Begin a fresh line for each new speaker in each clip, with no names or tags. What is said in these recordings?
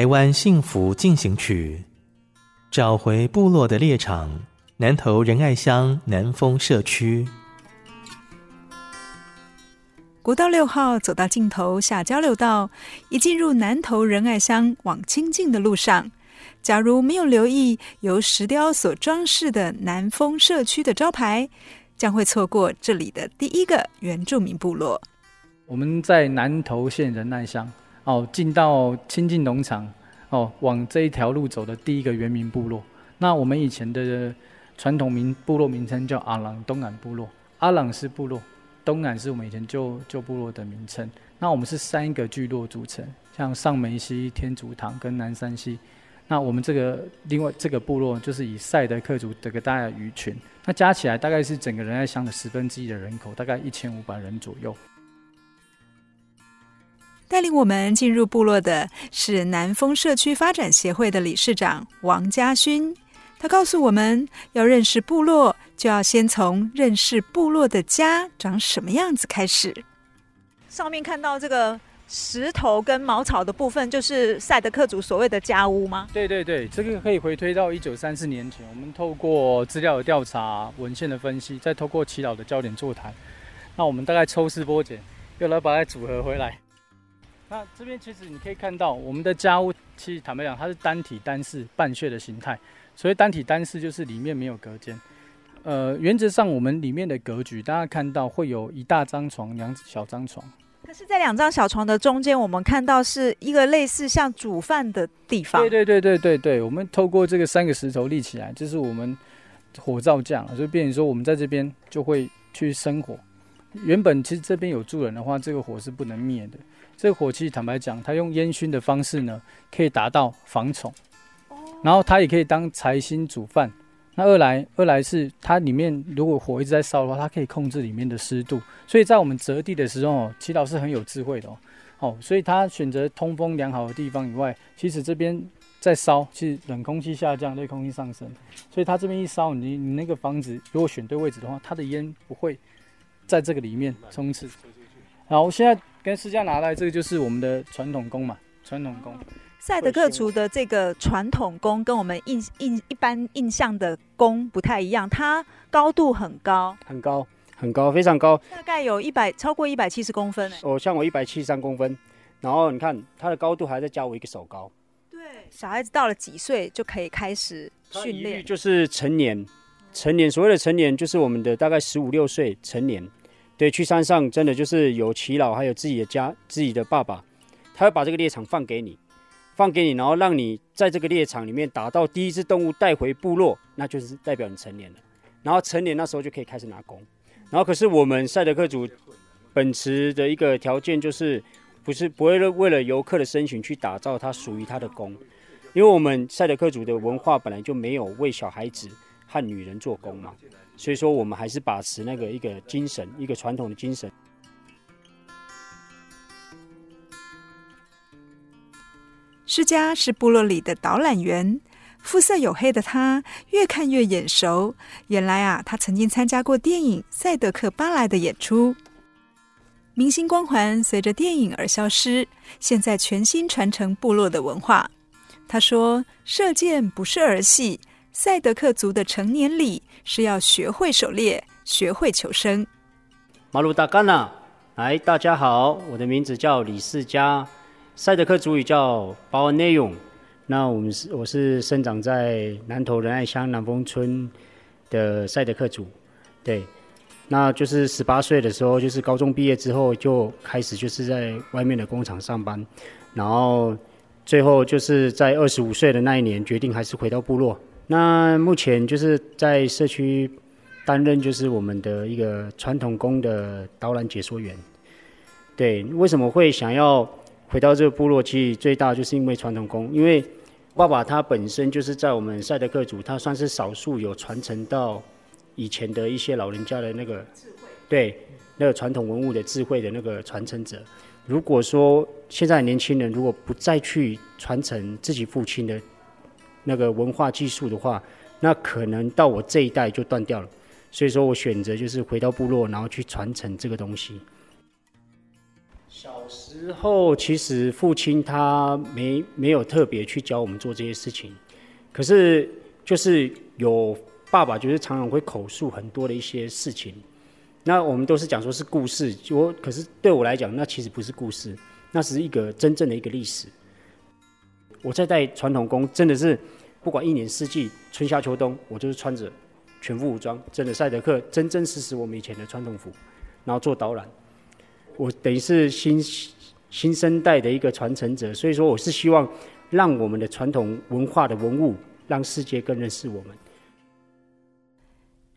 台湾幸福进行曲，找回部落的猎场，南投仁爱乡南丰社区。
国道六号走到尽头下交流道，一进入南投仁爱乡往清境的路上，假如没有留意由石雕所装饰的南丰社区的招牌，将会错过这里的第一个原住民部落。
我们在南投县仁爱乡。哦，进到清境农场，哦，往这一条路走的第一个原民部落。那我们以前的传统名部落名称叫阿朗东岸部落，阿朗是部落，东岸是我们以前旧旧部落的名称。那我们是三个聚落组成，像上梅溪、天主堂跟南山溪。那我们这个另外这个部落就是以赛德克族这个大的鱼群，那加起来大概是整个仁爱乡的十分之一的人口，大概一千五百人左右。
带领我们进入部落的是南丰社区发展协会的理事长王家勋。他告诉我们，要认识部落，就要先从认识部落的家长什么样子开始。
上面看到这个石头跟茅草的部分，就是赛德克族所谓的家屋吗？
对对对，这个可以回推到一九三四年前，我们透过资料的调查、文献的分析，再透过祈祷的焦点座谈，那我们大概抽丝剥茧，又来把它组合回来。那这边其实你可以看到，我们的家屋其实坦白讲，它是单体单室半穴的形态。所以单体单室，就是里面没有隔间。呃，原则上我们里面的格局，大家看到会有一大张床，两小张床。
可是，在两张小床的中间，我们看到是一个类似像煮饭的地方。
对对对对对对，我们透过这个三个石头立起来，就是我们火灶架，所以变成说我们在这边就会去生火。原本其实这边有住人的话，这个火是不能灭的。这个火器，坦白讲，它用烟熏的方式呢，可以达到防虫，然后它也可以当柴薪煮饭。那二来，二来是它里面如果火一直在烧的话，它可以控制里面的湿度。所以在我们择地的时候，祈祷是很有智慧的哦。哦，所以它选择通风良好的地方以外，其实这边在烧，其实冷空气下降，热空气上升。所以它这边一烧，你你那个房子如果选对位置的话，它的烟不会在这个里面充斥。好，我现在。跟私家拿来这个就是我们的传统弓嘛，传统弓。
赛德克族的这个传统弓跟我们印印一般印象的弓不太一样，它高度很高，
很高，很高，非常高，
大概有一百超过一百七十公分。
哦，像我一百七十三公分，然后你看它的高度还在加我一个手高。
对，小孩子到了几岁就可以开始训练？
就是成年，成年所谓的成年就是我们的大概十五六岁成年。对，去山上真的就是有祈老，还有自己的家，自己的爸爸，他会把这个猎场放给你，放给你，然后让你在这个猎场里面打到第一只动物带回部落，那就是代表你成年了。然后成年那时候就可以开始拿弓。然后可是我们赛德克族本持的一个条件就是，不是不会为了游客的生存去打造它属于他的弓，因为我们赛德克族的文化本来就没有为小孩子和女人做工嘛。所以说，我们还是把持那个一个精神，一个传统的精神。
施佳是部落里的导览员，肤色黝黑的他越看越眼熟。原来啊，他曾经参加过电影《赛德克巴莱》的演出。明星光环随着电影而消失，现在全新传承部落的文化。他说：“射箭不是儿戏。”赛德克族的成年礼是要学会狩猎，学会求生。
马鲁达干呐，来，大家好，我的名字叫李世佳，赛德克族语叫巴瓦内永。那我们是我是生长在南投仁爱乡南丰村的赛德克族，对，那就是十八岁的时候，就是高中毕业之后就开始就是在外面的工厂上班，然后最后就是在二十五岁的那一年决定还是回到部落。那目前就是在社区担任就是我们的一个传统工的导览解说员。对，为什么会想要回到这个部落？其实最大就是因为传统工，因为。爸爸他本身就是在我们赛德克族，他算是少数有传承到以前的一些老人家的那个智慧，对，那个传统文物的智慧的那个传承者。如果说现在年轻人如果不再去传承自己父亲的那个文化技术的话，那可能到我这一代就断掉了。所以说我选择就是回到部落，然后去传承这个东西。小时候其实父亲他没没有特别去教我们做这些事情，可是就是有爸爸就是常常会口述很多的一些事情，那我们都是讲说是故事，我可是对我来讲那其实不是故事，那是一个真正的一个历史。我在带传统宫真的是不管一年四季春夏秋冬，我就是穿着全副武装，真的赛德克真真实实我们以前的传统服，然后做导览。我等于是新新生代的一个传承者，所以说我是希望让我们的传统文化的文物，让世界更认识我们。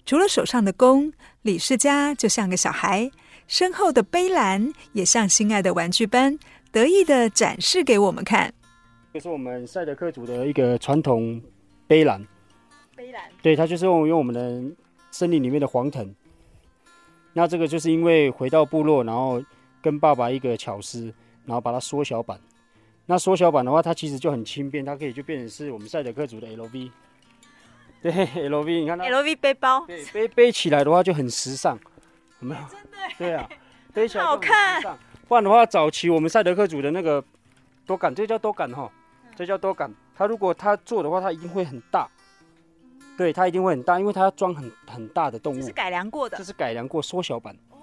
除了手上的弓，李世家就像个小孩，身后的背篮也像心爱的玩具般得意的展示给我们看。
这是我们赛德克族的一个传统背篮。
背篮。
对，它就是用用我们的森林里面的黄藤。那这个就是因为回到部落，然后跟爸爸一个巧思，然后把它缩小版。那缩小版的话，它其实就很轻便，它可以就变成是我们赛德克族的 LV。对，LV，你看它
LV 背包，
对，背背起来的话就很时尚，有没有？
真的。
对啊，背起来
好看。
不然的话，早期我们赛德克族的那个多杆，这叫多感哈，这叫多杆。它如果它做的话，它一定会很大。对，它一定会很大，因为它要装很很大的动物。
这是改良过的。
这是改良过缩小版。哦。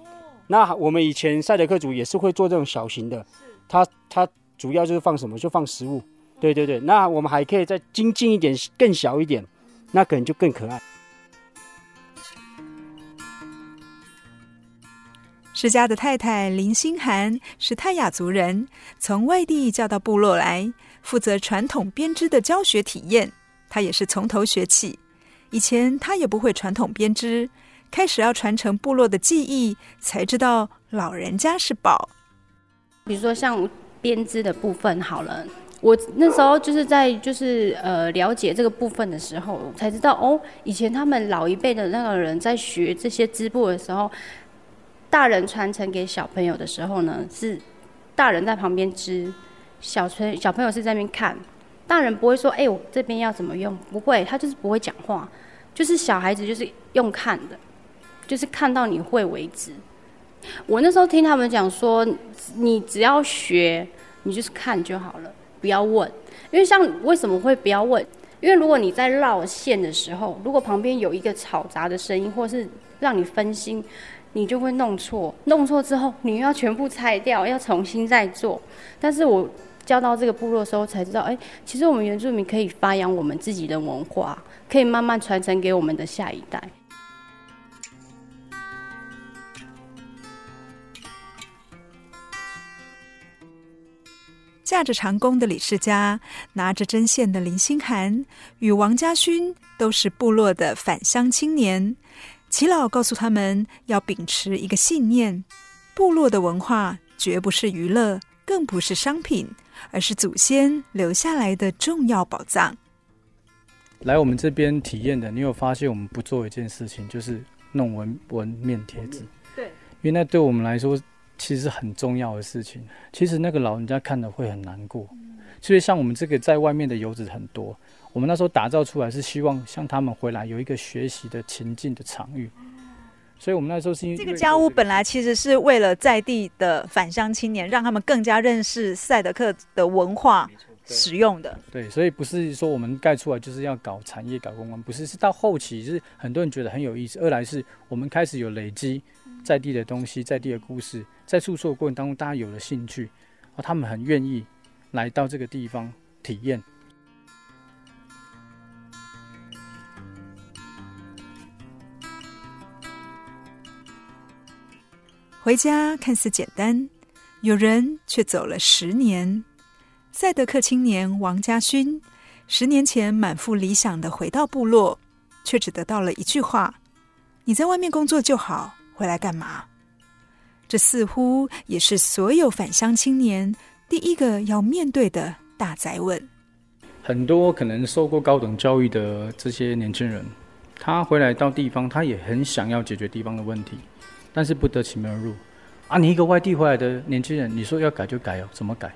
那我们以前赛德克族也是会做这种小型的。是。它它主要就是放什么？就放食物。对对对。那我们还可以再精进一点，更小一点，那可能就更可爱。
施家的太太林心涵是泰雅族人，从外地叫到部落来，负责传统编织的教学体验。他也是从头学起。以前他也不会传统编织，开始要传承部落的技艺，才知道老人家是宝。
比如说像编织的部分好了，我那时候就是在就是呃了解这个部分的时候，才知道哦，以前他们老一辈的那个人在学这些织布的时候，大人传承给小朋友的时候呢，是大人在旁边织，小朋小朋友是在那边看。大人不会说：“哎、我这边要怎么用？”不会，他就是不会讲话，就是小孩子就是用看的，就是看到你会为止。我那时候听他们讲说，你只要学，你就是看就好了，不要问。因为像为什么会不要问？因为如果你在绕线的时候，如果旁边有一个嘈杂的声音，或是让你分心，你就会弄错。弄错之后，你又要全部拆掉，要重新再做。但是我。交到这个部落的时候，才知道，哎，其实我们原住民可以发扬我们自己的文化，可以慢慢传承给我们的下一代。
架着长弓的李世家，拿着针线的林心涵，与王家勋都是部落的返乡青年。齐老告诉他们，要秉持一个信念：部落的文化绝不是娱乐，更不是商品。而是祖先留下来的重要宝藏。
来我们这边体验的，你有发现我们不做一件事情，就是弄纹纹面贴纸。
对，
因为那对我们来说其实是很重要的事情。其实那个老人家看了会很难过。所以像我们这个在外面的游子很多，我们那时候打造出来是希望像他们回来有一个学习的情境的场域。所以，我们那时候是因为
这个家屋本来其实是为了在地的返乡青年，让他们更加认识赛德克的文化使用的。
对，所以不是说我们盖出来就是要搞产业、搞公关，不是，是到后期就是很多人觉得很有意思。二来是我们开始有累积在地的东西、在地的故事，在诉说的过程当中，大家有了兴趣，啊，他们很愿意来到这个地方体验。
回家看似简单，有人却走了十年。赛德克青年王家勋，十年前满腹理想的回到部落，却只得到了一句话：“你在外面工作就好，回来干嘛？”这似乎也是所有返乡青年第一个要面对的大哉问。
很多可能受过高等教育的这些年轻人，他回来到地方，他也很想要解决地方的问题。但是不得其门而入，啊！你一个外地回来的年轻人，你说要改就改哦，怎么改？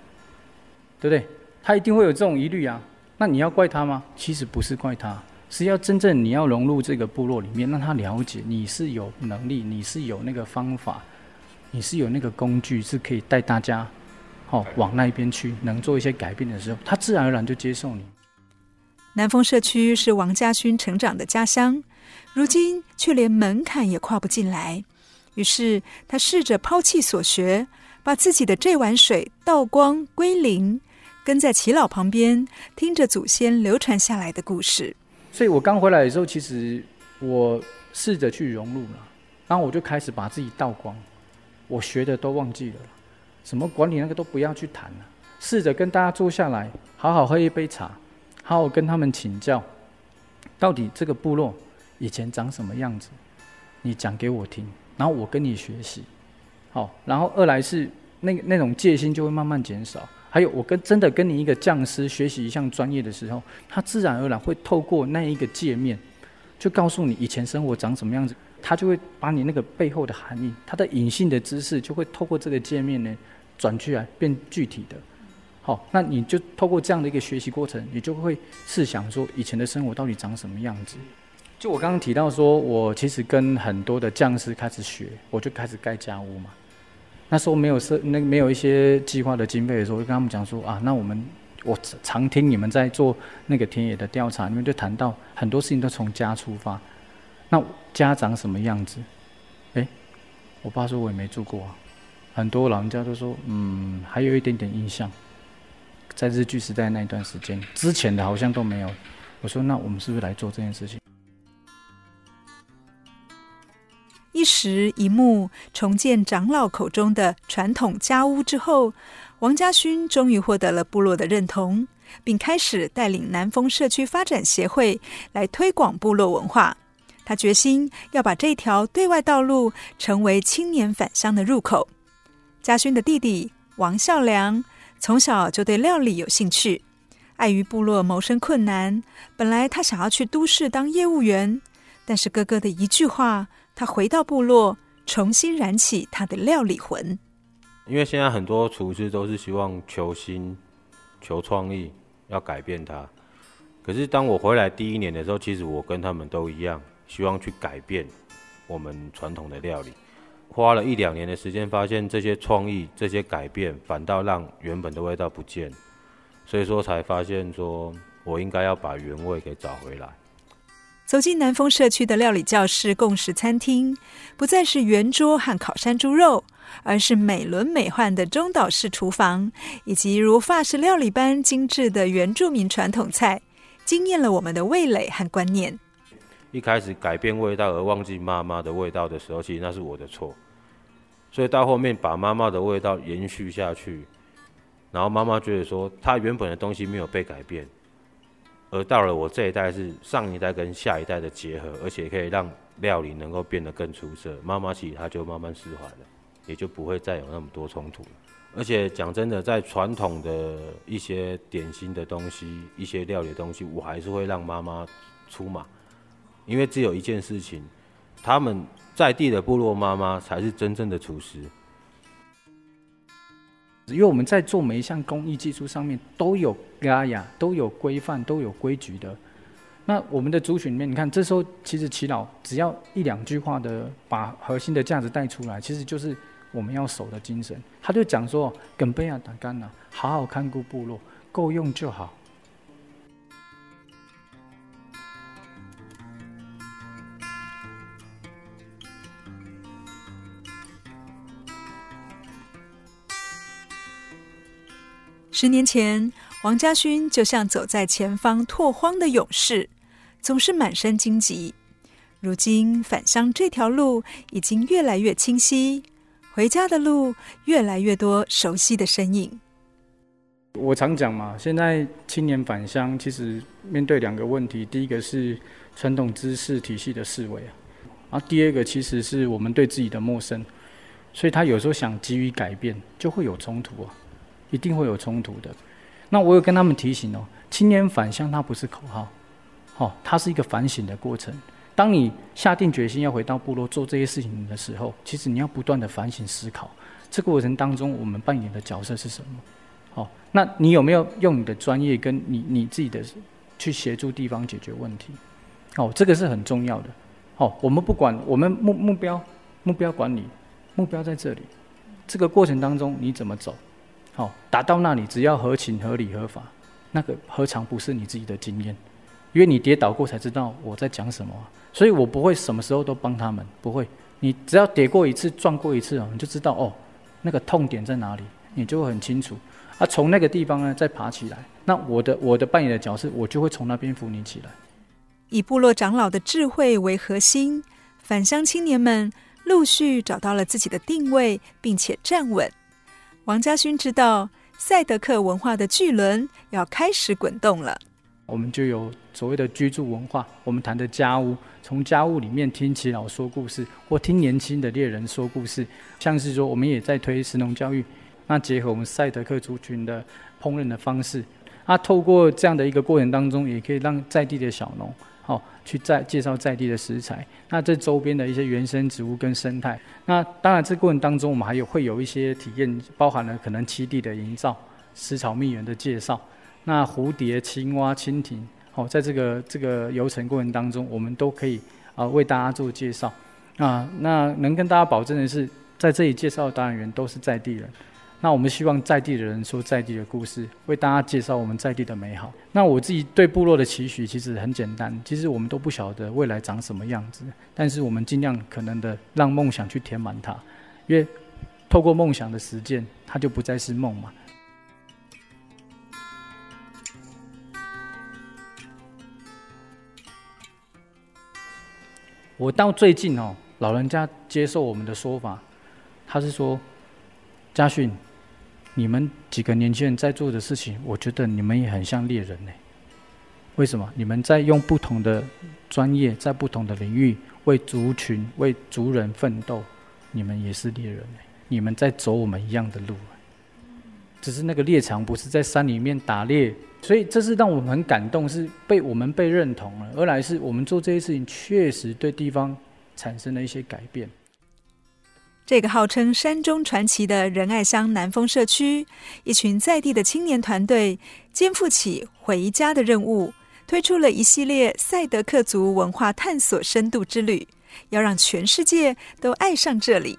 对不对？他一定会有这种疑虑啊。那你要怪他吗？其实不是怪他，是要真正你要融入这个部落里面，让他了解你是有能力，你是有那个方法，你是有那个工具，是可以带大家，哦，往那边去，能做一些改变的时候，他自然而然就接受你。
南丰社区是王家勋成长的家乡，如今却连门槛也跨不进来。于是他试着抛弃所学，把自己的这碗水倒光归零，跟在齐老旁边，听着祖先流传下来的故事。
所以我刚回来的时候，其实我试着去融入了，然后我就开始把自己倒光，我学的都忘记了，什么管理那个都不要去谈了，试着跟大家坐下来，好好喝一杯茶，好好跟他们请教，到底这个部落以前长什么样子，你讲给我听。然后我跟你学习，好，然后二来是那那种戒心就会慢慢减少。还有我跟真的跟你一个匠师学习一项专业的时候，他自然而然会透过那一个界面，就告诉你以前生活长什么样子。他就会把你那个背后的含义，他的隐性的知识就会透过这个界面呢转出来变具体的。好，那你就透过这样的一个学习过程，你就会试想说以前的生活到底长什么样子。就我刚刚提到说，我其实跟很多的匠师开始学，我就开始盖家屋嘛。那时候没有设那没有一些计划的经费的时候，我就跟他们讲说啊，那我们我常听你们在做那个田野的调查，你们就谈到很多事情都从家出发。那家长什么样子？哎，我爸说我也没住过啊。很多老人家都说，嗯，还有一点点印象，在日据时代那一段时间之前的好像都没有。我说那我们是不是来做这件事情？
一石一木重建长老口中的传统家屋之后，王家勋终于获得了部落的认同，并开始带领南丰社区发展协会来推广部落文化。他决心要把这条对外道路成为青年返乡的入口。家勋的弟弟王孝良从小就对料理有兴趣，碍于部落谋生困难，本来他想要去都市当业务员，但是哥哥的一句话。他回到部落，重新燃起他的料理魂。
因为现在很多厨师都是希望求新、求创意，要改变它。可是当我回来第一年的时候，其实我跟他们都一样，希望去改变我们传统的料理。花了一两年的时间，发现这些创意、这些改变，反倒让原本的味道不见。所以说，才发现说我应该要把原味给找回来。
走进南丰社区的料理教室共识餐厅，不再是圆桌和烤山猪肉，而是美轮美奂的中岛式厨房，以及如法式料理般精致的原住民传统菜，惊艳了我们的味蕾和观念。
一开始改变味道而忘记妈妈的味道的时候，其实那是我的错。所以到后面把妈妈的味道延续下去，然后妈妈觉得说，她原本的东西没有被改变。而到了我这一代，是上一代跟下一代的结合，而且可以让料理能够变得更出色。妈妈其实她就慢慢释怀了，也就不会再有那么多冲突了。而且讲真的，在传统的一些点心的东西、一些料理的东西，我还是会让妈妈出马，因为只有一件事情，他们在地的部落妈妈才是真正的厨师。
因为我们在做每一项工艺技术上面都有嘎雅，都有规范，都有规矩的。那我们的族群里面，你看这时候其实祈祷只要一两句话的把核心的价值带出来，其实就是我们要守的精神。他就讲说：“跟贝亚，打干了，好好看顾部落，够用就好。”
十年前，王家勋就像走在前方拓荒的勇士，总是满身荆棘。如今返乡这条路已经越来越清晰，回家的路越来越多熟悉的身影。
我常讲嘛，现在青年返乡其实面对两个问题，第一个是传统知识体系的思维啊，然后第二个其实是我们对自己的陌生，所以他有时候想急于改变，就会有冲突啊。一定会有冲突的。那我有跟他们提醒哦，青年返乡它不是口号，哦，它是一个反省的过程。当你下定决心要回到部落做这些事情的时候，其实你要不断的反省思考，这个过程当中我们扮演的角色是什么？哦，那你有没有用你的专业跟你你自己的去协助地方解决问题？哦，这个是很重要的。哦，我们不管我们目目标目标管理目标在这里，这个过程当中你怎么走？好，达到那里只要合情合理合法，那个何尝不是你自己的经验？因为你跌倒过才知道我在讲什么，所以我不会什么时候都帮他们，不会。你只要跌过一次，撞过一次哦，你就知道哦，那个痛点在哪里，你就会很清楚。啊，从那个地方呢再爬起来，那我的我的扮演的角色，我就会从那边扶你起来。
以部落长老的智慧为核心，返乡青年们陆续找到了自己的定位，并且站稳。王家勋知道赛德克文化的巨轮要开始滚动了。
我们就有所谓的居住文化，我们谈的家屋，从家屋里面听耆老说故事，或听年轻的猎人说故事，像是说我们也在推食农教育，那结合我们赛德克族群的烹饪的方式，那透过这样的一个过程当中，也可以让在地的小农。去再介绍在地的食材，那这周边的一些原生植物跟生态，那当然这过程当中我们还有会有一些体验，包含了可能栖地的营造、食草蜜源的介绍，那蝴蝶、青蛙、蜻蜓，好，在这个这个游程过程当中，我们都可以啊为大家做介绍，啊，那能跟大家保证的是，在这里介绍的导览员都是在地人。那我们希望在地的人说在地的故事，为大家介绍我们在地的美好。那我自己对部落的期许其实很简单，其实我们都不晓得未来长什么样子，但是我们尽量可能的让梦想去填满它，因为透过梦想的实践，它就不再是梦嘛。我到最近哦，老人家接受我们的说法，他是说，家训。你们几个年轻人在做的事情，我觉得你们也很像猎人呢。为什么？你们在用不同的专业，在不同的领域为族群、为族人奋斗，你们也是猎人。你们在走我们一样的路，只是那个猎场不是在山里面打猎，所以这是让我们很感动，是被我们被认同了。二来是我们做这些事情，确实对地方产生了一些改变。
这个号称“山中传奇”的仁爱乡南丰社区，一群在地的青年团队肩负起回家的任务，推出了一系列赛德克族文化探索深度之旅，要让全世界都爱上这里。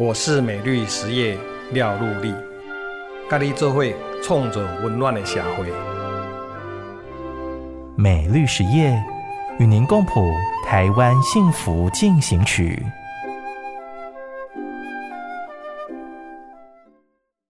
我是美绿实业廖禄立，跟你做会创造温暖的社会。
美绿实业与您共谱台湾幸福进行曲。